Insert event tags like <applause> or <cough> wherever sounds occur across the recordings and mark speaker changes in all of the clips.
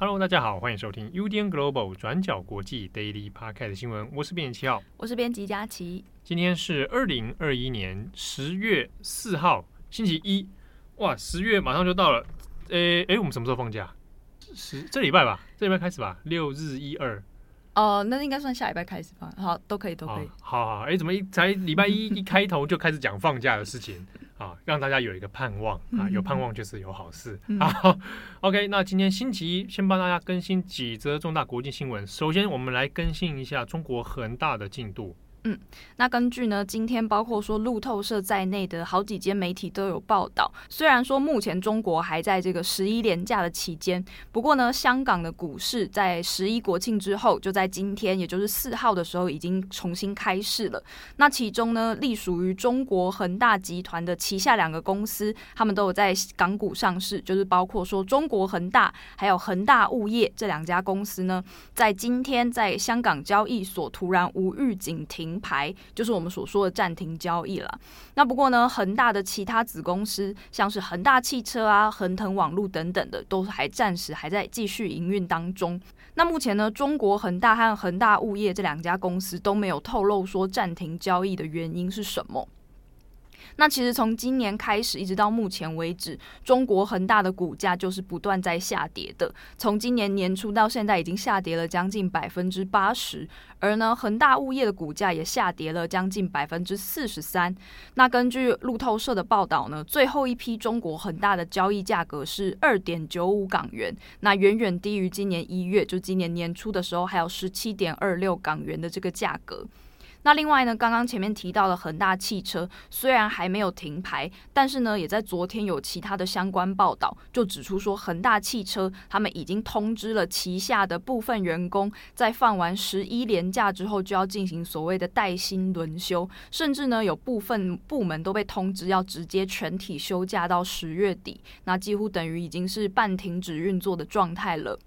Speaker 1: Hello，大家好，欢迎收听 UDN Global 转角国际 Daily Podcast 的新闻。我是编辑七号，
Speaker 2: 我是编辑佳琪。
Speaker 1: 今天是二零二一年十月四号，星期一。哇，十月马上就到了。诶诶，我们什么时候放假？十这礼拜吧，这礼拜开始吧，六日一二。
Speaker 2: 哦，那应该算下礼拜开始吧。好，都可以，都可以。
Speaker 1: 好好，哎，怎么一才礼拜一一开头就开始讲放假的事情？啊，让大家有一个盼望啊，有盼望就是有好事。<laughs> 啊，OK，那今天星期一，先帮大家更新几则重大国际新闻。首先，我们来更新一下中国恒大的进度。
Speaker 2: 嗯，那根据呢，今天包括说路透社在内的好几间媒体都有报道。虽然说目前中国还在这个十一连假的期间，不过呢，香港的股市在十一国庆之后，就在今天，也就是四号的时候，已经重新开市了。那其中呢，隶属于中国恒大集团的旗下两个公司，他们都有在港股上市，就是包括说中国恒大还有恒大物业这两家公司呢，在今天在香港交易所突然无预警停。牌就是我们所说的暂停交易了。那不过呢，恒大的其他子公司，像是恒大汽车啊、恒腾网络等等的，都还暂时还在继续营运当中。那目前呢，中国恒大和恒大物业这两家公司都没有透露说暂停交易的原因是什么。那其实从今年开始一直到目前为止，中国恒大的股价就是不断在下跌的。从今年年初到现在，已经下跌了将近百分之八十。而呢，恒大物业的股价也下跌了将近百分之四十三。那根据路透社的报道呢，最后一批中国恒大的交易价格是二点九五港元，那远远低于今年一月，就今年年初的时候还有十七点二六港元的这个价格。那另外呢，刚刚前面提到的恒大汽车虽然还没有停牌，但是呢，也在昨天有其他的相关报道，就指出说恒大汽车他们已经通知了旗下的部分员工，在放完十一连假之后就要进行所谓的带薪轮休，甚至呢，有部分部门都被通知要直接全体休假到十月底，那几乎等于已经是半停止运作的状态了。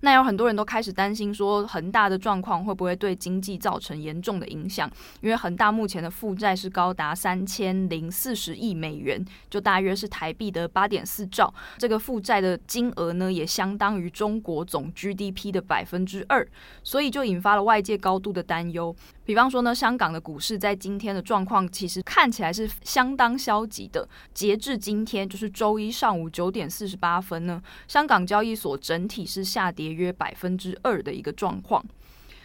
Speaker 2: 那有很多人都开始担心说，恒大的状况会不会对经济造成严重的影响？因为恒大目前的负债是高达三千零四十亿美元，就大约是台币的八点四兆。这个负债的金额呢，也相当于中国总 GDP 的百分之二，所以就引发了外界高度的担忧。比方说呢，香港的股市在今天的状况其实看起来是相当消极的。截至今天，就是周一上午九点四十八分呢，香港交易所整体是下跌约百分之二的一个状况。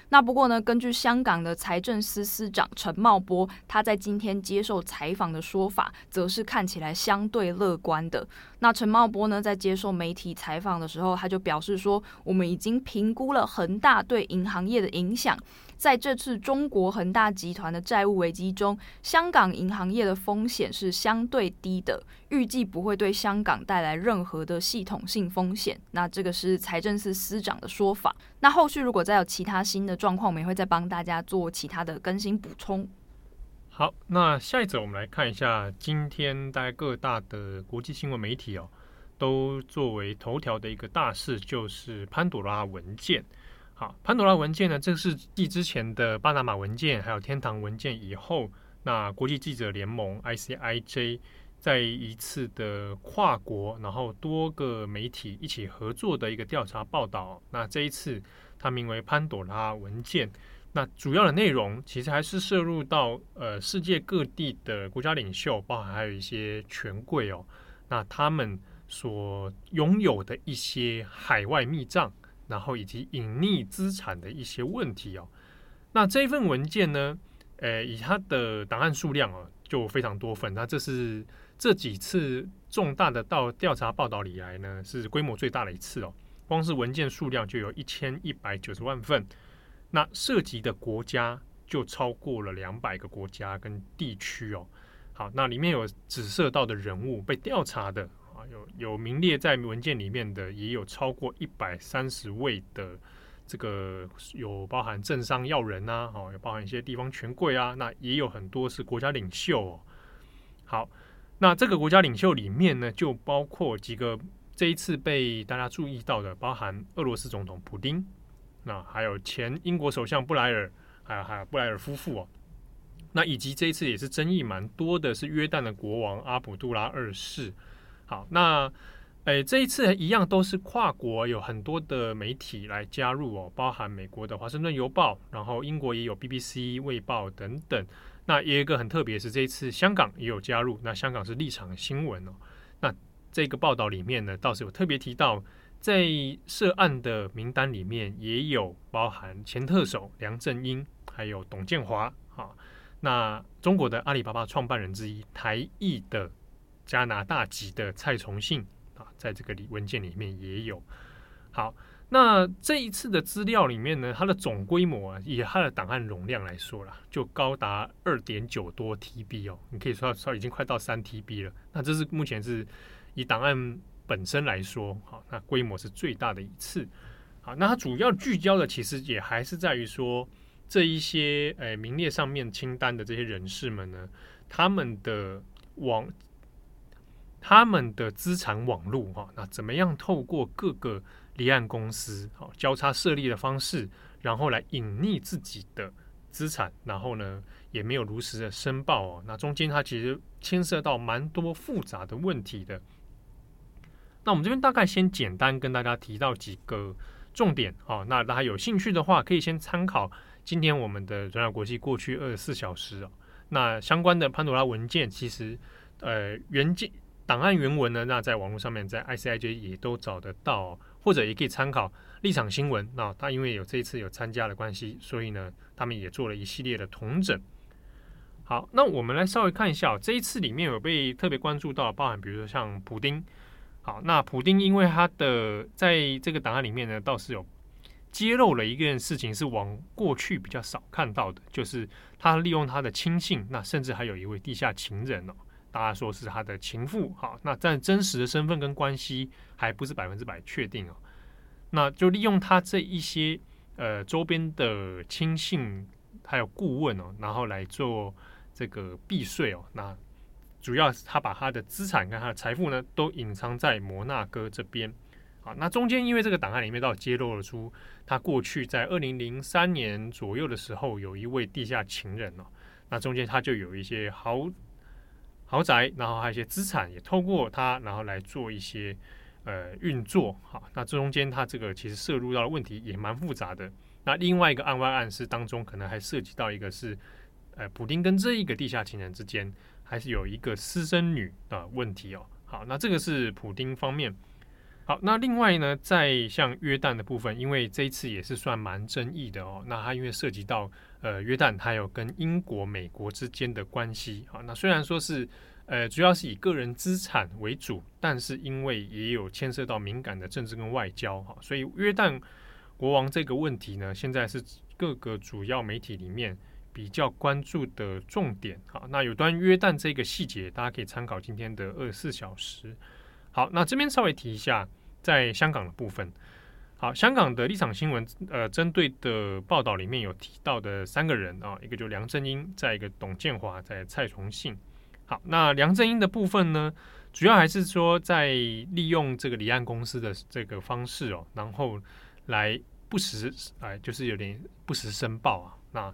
Speaker 2: 那不过呢，根据香港的财政司司长陈茂波，他在今天接受采访的说法，则是看起来相对乐观的。那陈茂波呢，在接受媒体采访的时候，他就表示说，我们已经评估了恒大对银行业的影响。在这次中国恒大集团的债务危机中，香港银行业的风险是相对低的，预计不会对香港带来任何的系统性风险。那这个是财政司司长的说法。那后续如果再有其他新的状况，我们也会再帮大家做其他的更新补充。
Speaker 1: 好，那下一则我们来看一下今天大概各大的国际新闻媒体哦，都作为头条的一个大事，就是潘朵拉文件。好，潘朵拉文件呢，这是继之前的巴拿马文件还有天堂文件以后，那国际记者联盟 ICIJ 在一次的跨国，然后多个媒体一起合作的一个调查报道。那这一次它名为潘朵拉文件，那主要的内容其实还是涉入到呃世界各地的国家领袖，包含还有一些权贵哦，那他们所拥有的一些海外密账。然后以及隐匿资产的一些问题哦，那这一份文件呢，呃，以它的档案数量哦，就非常多份。那这是这几次重大的到调查报道以来呢，是规模最大的一次哦。光是文件数量就有一千一百九十万份，那涉及的国家就超过了两百个国家跟地区哦。好，那里面有指涉到的人物被调查的。有有名列在文件里面的，也有超过一百三十位的这个有包含政商要人呐，哦，有包含一些地方权贵啊，那也有很多是国家领袖哦。好，那这个国家领袖里面呢，就包括几个这一次被大家注意到的，包含俄罗斯总统普丁，那还有前英国首相布莱尔，还有还有布莱尔夫妇哦。那以及这一次也是争议蛮多的，是约旦的国王阿卜杜拉二世。好，那哎，这一次一样都是跨国有很多的媒体来加入哦，包含美国的《华盛顿邮报》，然后英国也有 BBC、卫报等等。那也有一个很特别是，这一次香港也有加入。那香港是立场新闻哦。那这个报道里面呢，倒是有特别提到，在涉案的名单里面也有包含前特首梁振英，还有董建华啊。那中国的阿里巴巴创办人之一，台裔的加拿大籍的蔡崇信啊。在这个里文件里面也有。好，那这一次的资料里面呢，它的总规模啊，以它的档案容量来说啦，就高达二点九多 TB 哦，你可以说说已经快到三 TB 了。那这是目前是以档案本身来说，好，那规模是最大的一次。好，那它主要聚焦的其实也还是在于说，这一些诶名列上面清单的这些人士们呢，他们的网。他们的资产网络哈，那怎么样透过各个离岸公司哈交叉设立的方式，然后来隐匿自己的资产，然后呢也没有如实的申报哦。那中间它其实牵涉到蛮多复杂的问题的。那我们这边大概先简单跟大家提到几个重点哦。那大家有兴趣的话，可以先参考今天我们的转角国际过去二十四小时哦。那相关的潘朵拉文件，其实呃原件。档案原文呢，那在网络上面，在 ICIJ 也都找得到，或者也可以参考立场新闻。那他因为有这一次有参加的关系，所以呢，他们也做了一系列的同整。好，那我们来稍微看一下，这一次里面有被特别关注到，包含比如说像普丁。好，那普丁因为他的在这个档案里面呢，倒是有揭露了一件事情，是往过去比较少看到的，就是他利用他的亲信，那甚至还有一位地下情人哦。大家说是他的情妇，好，那但真实的身份跟关系还不是百分之百确定哦。那就利用他这一些呃周边的亲信还有顾问哦，然后来做这个避税哦。那主要是他把他的资产跟他的财富呢都隐藏在摩纳哥这边。好，那中间因为这个档案里面倒揭露了出他过去在二零零三年左右的时候有一位地下情人哦。那中间他就有一些好。豪宅，然后还有一些资产，也透过它，然后来做一些呃运作。好，那这中间它这个其实涉入到的问题也蛮复杂的。那另外一个案外案是当中可能还涉及到一个是，呃，普丁跟这一个地下情人之间还是有一个私生女的问题哦。好，那这个是普丁方面。好，那另外呢，在像约旦的部分，因为这一次也是算蛮争议的哦。那它因为涉及到呃约旦，还有跟英国、美国之间的关系。好，那虽然说是呃主要是以个人资产为主，但是因为也有牵涉到敏感的政治跟外交哈，所以约旦国王这个问题呢，现在是各个主要媒体里面比较关注的重点。好，那有关约旦这个细节，大家可以参考今天的二十四小时。好，那这边稍微提一下，在香港的部分。好，香港的立场新闻，呃，针对的报道里面有提到的三个人啊，一个就梁振英，在一个董建华，在蔡崇信。好，那梁振英的部分呢，主要还是说在利用这个离岸公司的这个方式哦，然后来不时，哎，就是有点不时申报啊，那。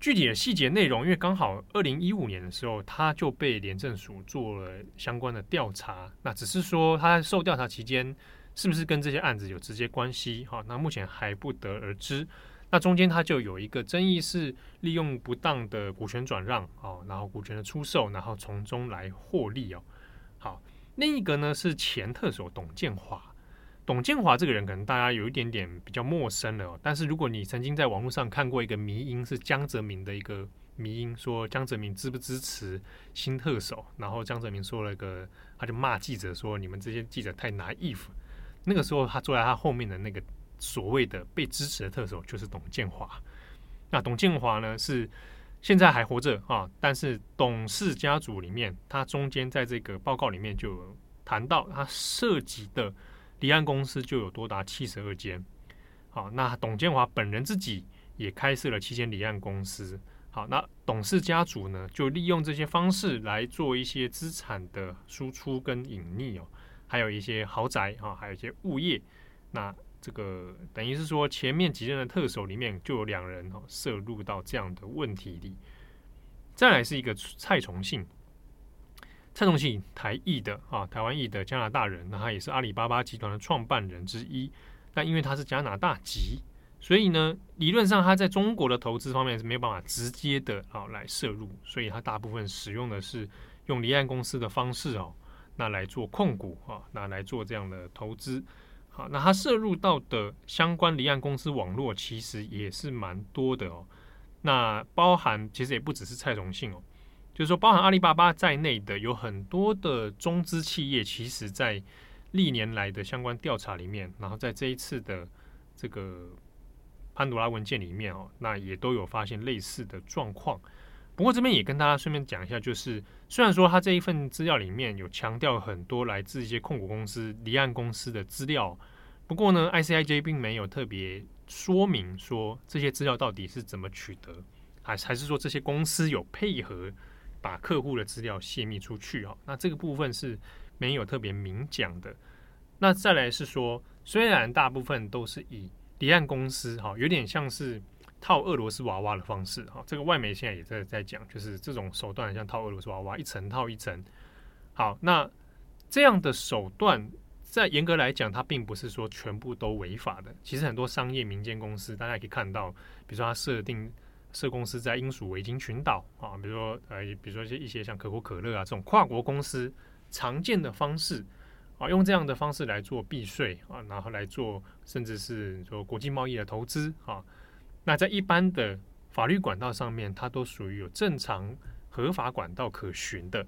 Speaker 1: 具体的细节内容，因为刚好二零一五年的时候，他就被廉政署做了相关的调查。那只是说他在受调查期间，是不是跟这些案子有直接关系？哈，那目前还不得而知。那中间他就有一个争议是利用不当的股权转让，哦，然后股权的出售，然后从中来获利哦。好，另一个呢是前特首董建华。董建华这个人可能大家有一点点比较陌生了，但是如果你曾经在网络上看过一个迷因，是江泽民的一个迷因，说江泽民支不支持新特首，然后江泽民说了一个，他就骂记者说，你们这些记者太拿 if，。那个时候他坐在他后面的那个所谓的被支持的特首就是董建华。那董建华呢是现在还活着啊，但是董氏家族里面，他中间在这个报告里面就谈到他涉及的。离岸公司就有多达七十二间，好，那董建华本人自己也开设了七间离岸公司，好，那董氏家族呢，就利用这些方式来做一些资产的输出跟隐匿哦，还有一些豪宅啊，还有一些物业，那这个等于是说前面几任的特首里面就有两人哦涉入到这样的问题里，再来是一个蔡崇信。蔡崇信台裔的啊，台湾裔的加拿大人，那他也是阿里巴巴集团的创办人之一。但因为他是加拿大籍，所以呢，理论上他在中国的投资方面是没有办法直接的啊来涉入，所以他大部分使用的是用离岸公司的方式哦，那来做控股啊，那来做这样的投资。好，那他涉入到的相关离岸公司网络其实也是蛮多的哦。那包含其实也不只是蔡崇信哦。就是说，包含阿里巴巴在内的有很多的中资企业，其实，在历年来的相关调查里面，然后在这一次的这个潘朵拉文件里面哦，那也都有发现类似的状况。不过这边也跟大家顺便讲一下，就是虽然说他这一份资料里面有强调很多来自一些控股公司、离岸公司的资料，不过呢，ICIJ 并没有特别说明说这些资料到底是怎么取得，还还是说这些公司有配合。把客户的资料泄密出去啊，那这个部分是没有特别明讲的。那再来是说，虽然大部分都是以离岸公司哈，有点像是套俄罗斯娃娃的方式哈。这个外媒现在也在在讲，就是这种手段像套俄罗斯娃娃，一层套一层。好，那这样的手段，在严格来讲，它并不是说全部都违法的。其实很多商业民间公司，大家可以看到，比如说它设定。设公司在英属维京群岛啊，比如说呃，比如说一些像可口可乐啊这种跨国公司常见的方式啊，用这样的方式来做避税啊，然后来做甚至是说国际贸易的投资啊，那在一般的法律管道上面，它都属于有正常合法管道可循的。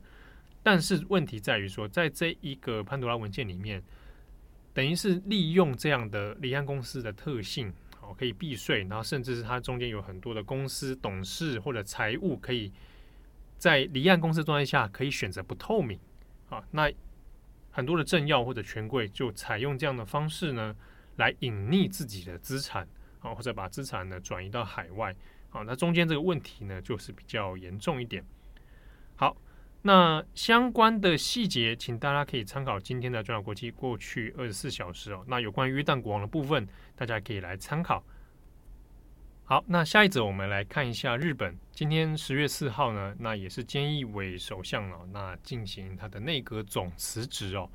Speaker 1: 但是问题在于说，在这一个潘多拉文件里面，等于是利用这样的离岸公司的特性。可以避税，然后甚至是它中间有很多的公司董事或者财务，可以在离岸公司状态下可以选择不透明啊。那很多的政要或者权贵就采用这样的方式呢，来隐匿自己的资产啊，或者把资产呢转移到海外啊。那中间这个问题呢，就是比较严重一点。那相关的细节，请大家可以参考今天的转角国际过去二十四小时哦。那有关于约旦国王的部分，大家可以来参考。好，那下一则我们来看一下日本。今天十月四号呢，那也是菅义伟首相哦，那进行他的内阁总辞职哦。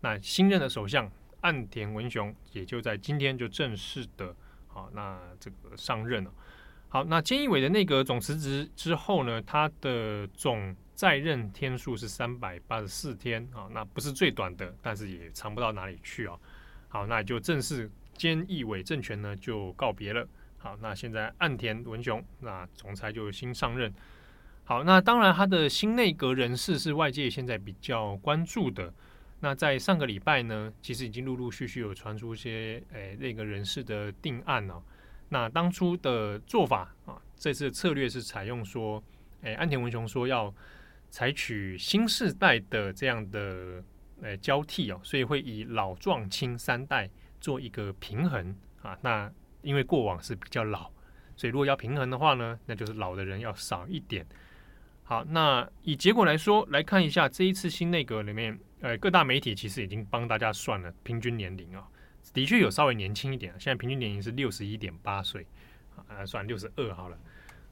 Speaker 1: 那新任的首相岸田文雄也就在今天就正式的，好，那这个上任了。好，那菅义伟的内阁总辞职之后呢，他的总在任天数是三百八十四天啊，那不是最短的，但是也长不到哪里去啊。好，那就正式菅义伟政权呢就告别了。好，那现在岸田文雄那总裁就新上任。好，那当然他的新内阁人事是外界现在比较关注的。那在上个礼拜呢，其实已经陆陆续续有传出一些诶那个人事的定案哦。那当初的做法啊，这次策略是采用说，诶岸田文雄说要。采取新世代的这样的呃交替哦，所以会以老壮青三代做一个平衡啊。那因为过往是比较老，所以如果要平衡的话呢，那就是老的人要少一点。好，那以结果来说，来看一下这一次新内阁里面，呃，各大媒体其实已经帮大家算了平均年龄啊，的确有稍微年轻一点，现在平均年龄是六十一点八岁啊，算六十二好了。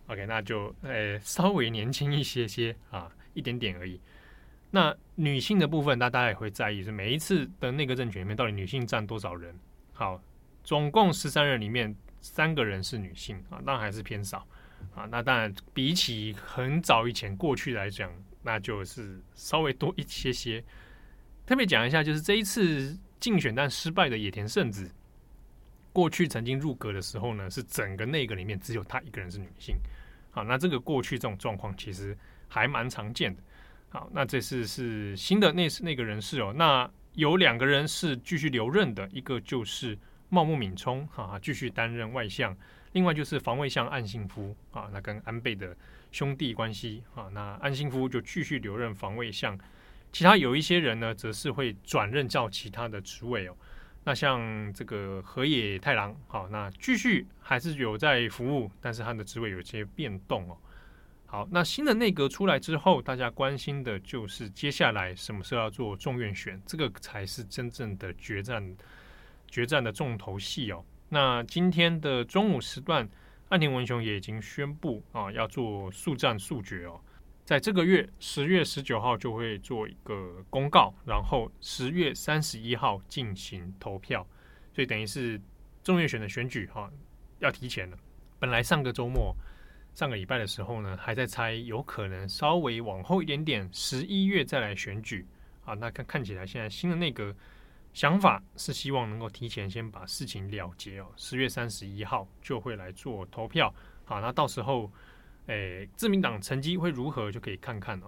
Speaker 1: OK，那就呃稍微年轻一些些啊。一点点而已。那女性的部分，那大家也会在意，是每一次的内阁政权里面，到底女性占多少人？好，总共十三人里面，三个人是女性啊，当然还是偏少啊。那当然比起很早以前过去来讲，那就是稍微多一些些。特别讲一下，就是这一次竞选但失败的野田圣子，过去曾经入阁的时候呢，是整个内阁里面只有她一个人是女性。好，那这个过去这种状况其实。还蛮常见的，好，那这次是新的那那个人事哦，那有两个人是继续留任的，一个就是茂木敏充哈，继续担任外相，另外就是防卫相岸信夫啊，那跟安倍的兄弟关系啊，那岸信夫就继续留任防卫相，其他有一些人呢，则是会转任到其他的职位哦，那像这个河野太郎，好，那继续还是有在服务，但是他的职位有些变动哦。好，那新的内阁出来之后，大家关心的就是接下来什么时候要做众院选，这个才是真正的决战，决战的重头戏哦。那今天的中午时段，岸田文雄也已经宣布啊，要做速战速决哦。在这个月十月十九号就会做一个公告，然后十月三十一号进行投票，所以等于是众院选的选举哈要提前了。本来上个周末、上个礼拜的时候呢，还在猜有可能稍微往后一点点，十一月再来选举啊。那看看起来现在新的内阁。想法是希望能够提前先把事情了结哦，十月三十一号就会来做投票，好，那到时候，诶，自民党成绩会如何就可以看看哦。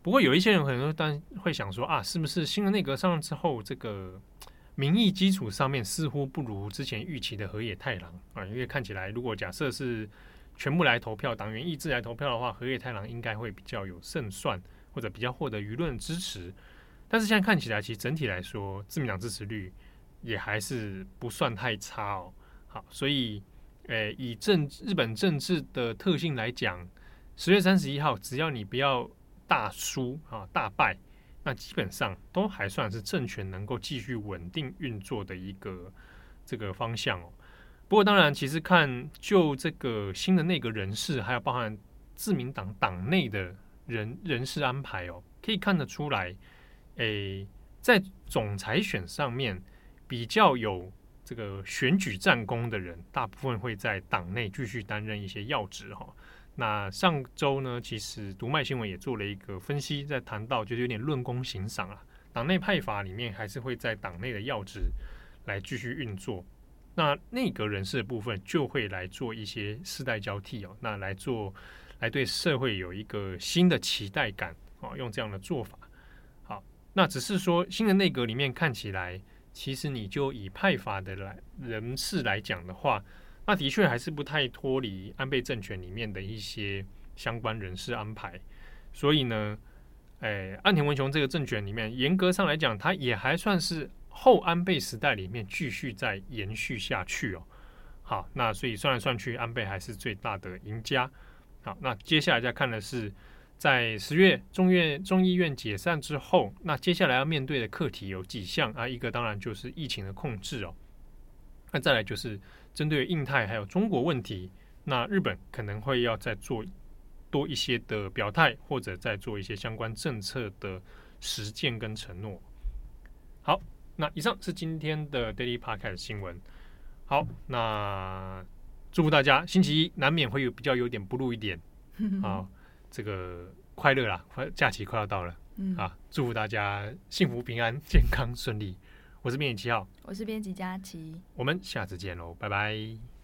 Speaker 1: 不过有一些人可能会会想说啊，是不是新的内阁上任之后，这个民意基础上面似乎不如之前预期的河野太郎啊？因为看起来，如果假设是全部来投票，党员意志来投票的话，河野太郎应该会比较有胜算，或者比较获得舆论支持。但是现在看起来，其实整体来说，自民党支持率也还是不算太差哦。好，所以，诶，以政日本政治的特性来讲，十月三十一号，只要你不要大输啊、大败，那基本上都还算是政权能够继续稳定运作的一个这个方向哦。不过，当然，其实看就这个新的内阁人事，还有包含自民党党内的人人事安排哦，可以看得出来。诶，在总裁选上面比较有这个选举战功的人，大部分会在党内继续担任一些要职哈。那上周呢，其实读卖新闻也做了一个分析，在谈到就是有点论功行赏啊，党内派阀里面还是会在党内的要职来继续运作。那内阁人士的部分就会来做一些世代交替哦，那来做来对社会有一个新的期待感啊，用这样的做法。好那只是说，新的内阁里面看起来，其实你就以派阀的来人事来讲的话，那的确还是不太脱离安倍政权里面的一些相关人事安排。所以呢，诶，岸田文雄这个政权里面，严格上来讲，他也还算是后安倍时代里面继续在延续下去哦。好，那所以算来算去，安倍还是最大的赢家。好，那接下来再看的是。在十月众院众议院解散之后，那接下来要面对的课题有几项啊？一个当然就是疫情的控制哦。那再来就是针对印太还有中国问题，那日本可能会要再做多一些的表态，或者再做一些相关政策的实践跟承诺。好，那以上是今天的 Daily Podcast 新闻。好，那祝福大家星期一难免会有比较有点不露一点 <laughs> 啊。这个快乐啦，快假期快要到了，嗯啊，祝福大家幸福平安、<laughs> 健康顺利。我是编辑七号，
Speaker 2: 我是编辑佳琪，
Speaker 1: 我们下次见喽，拜拜。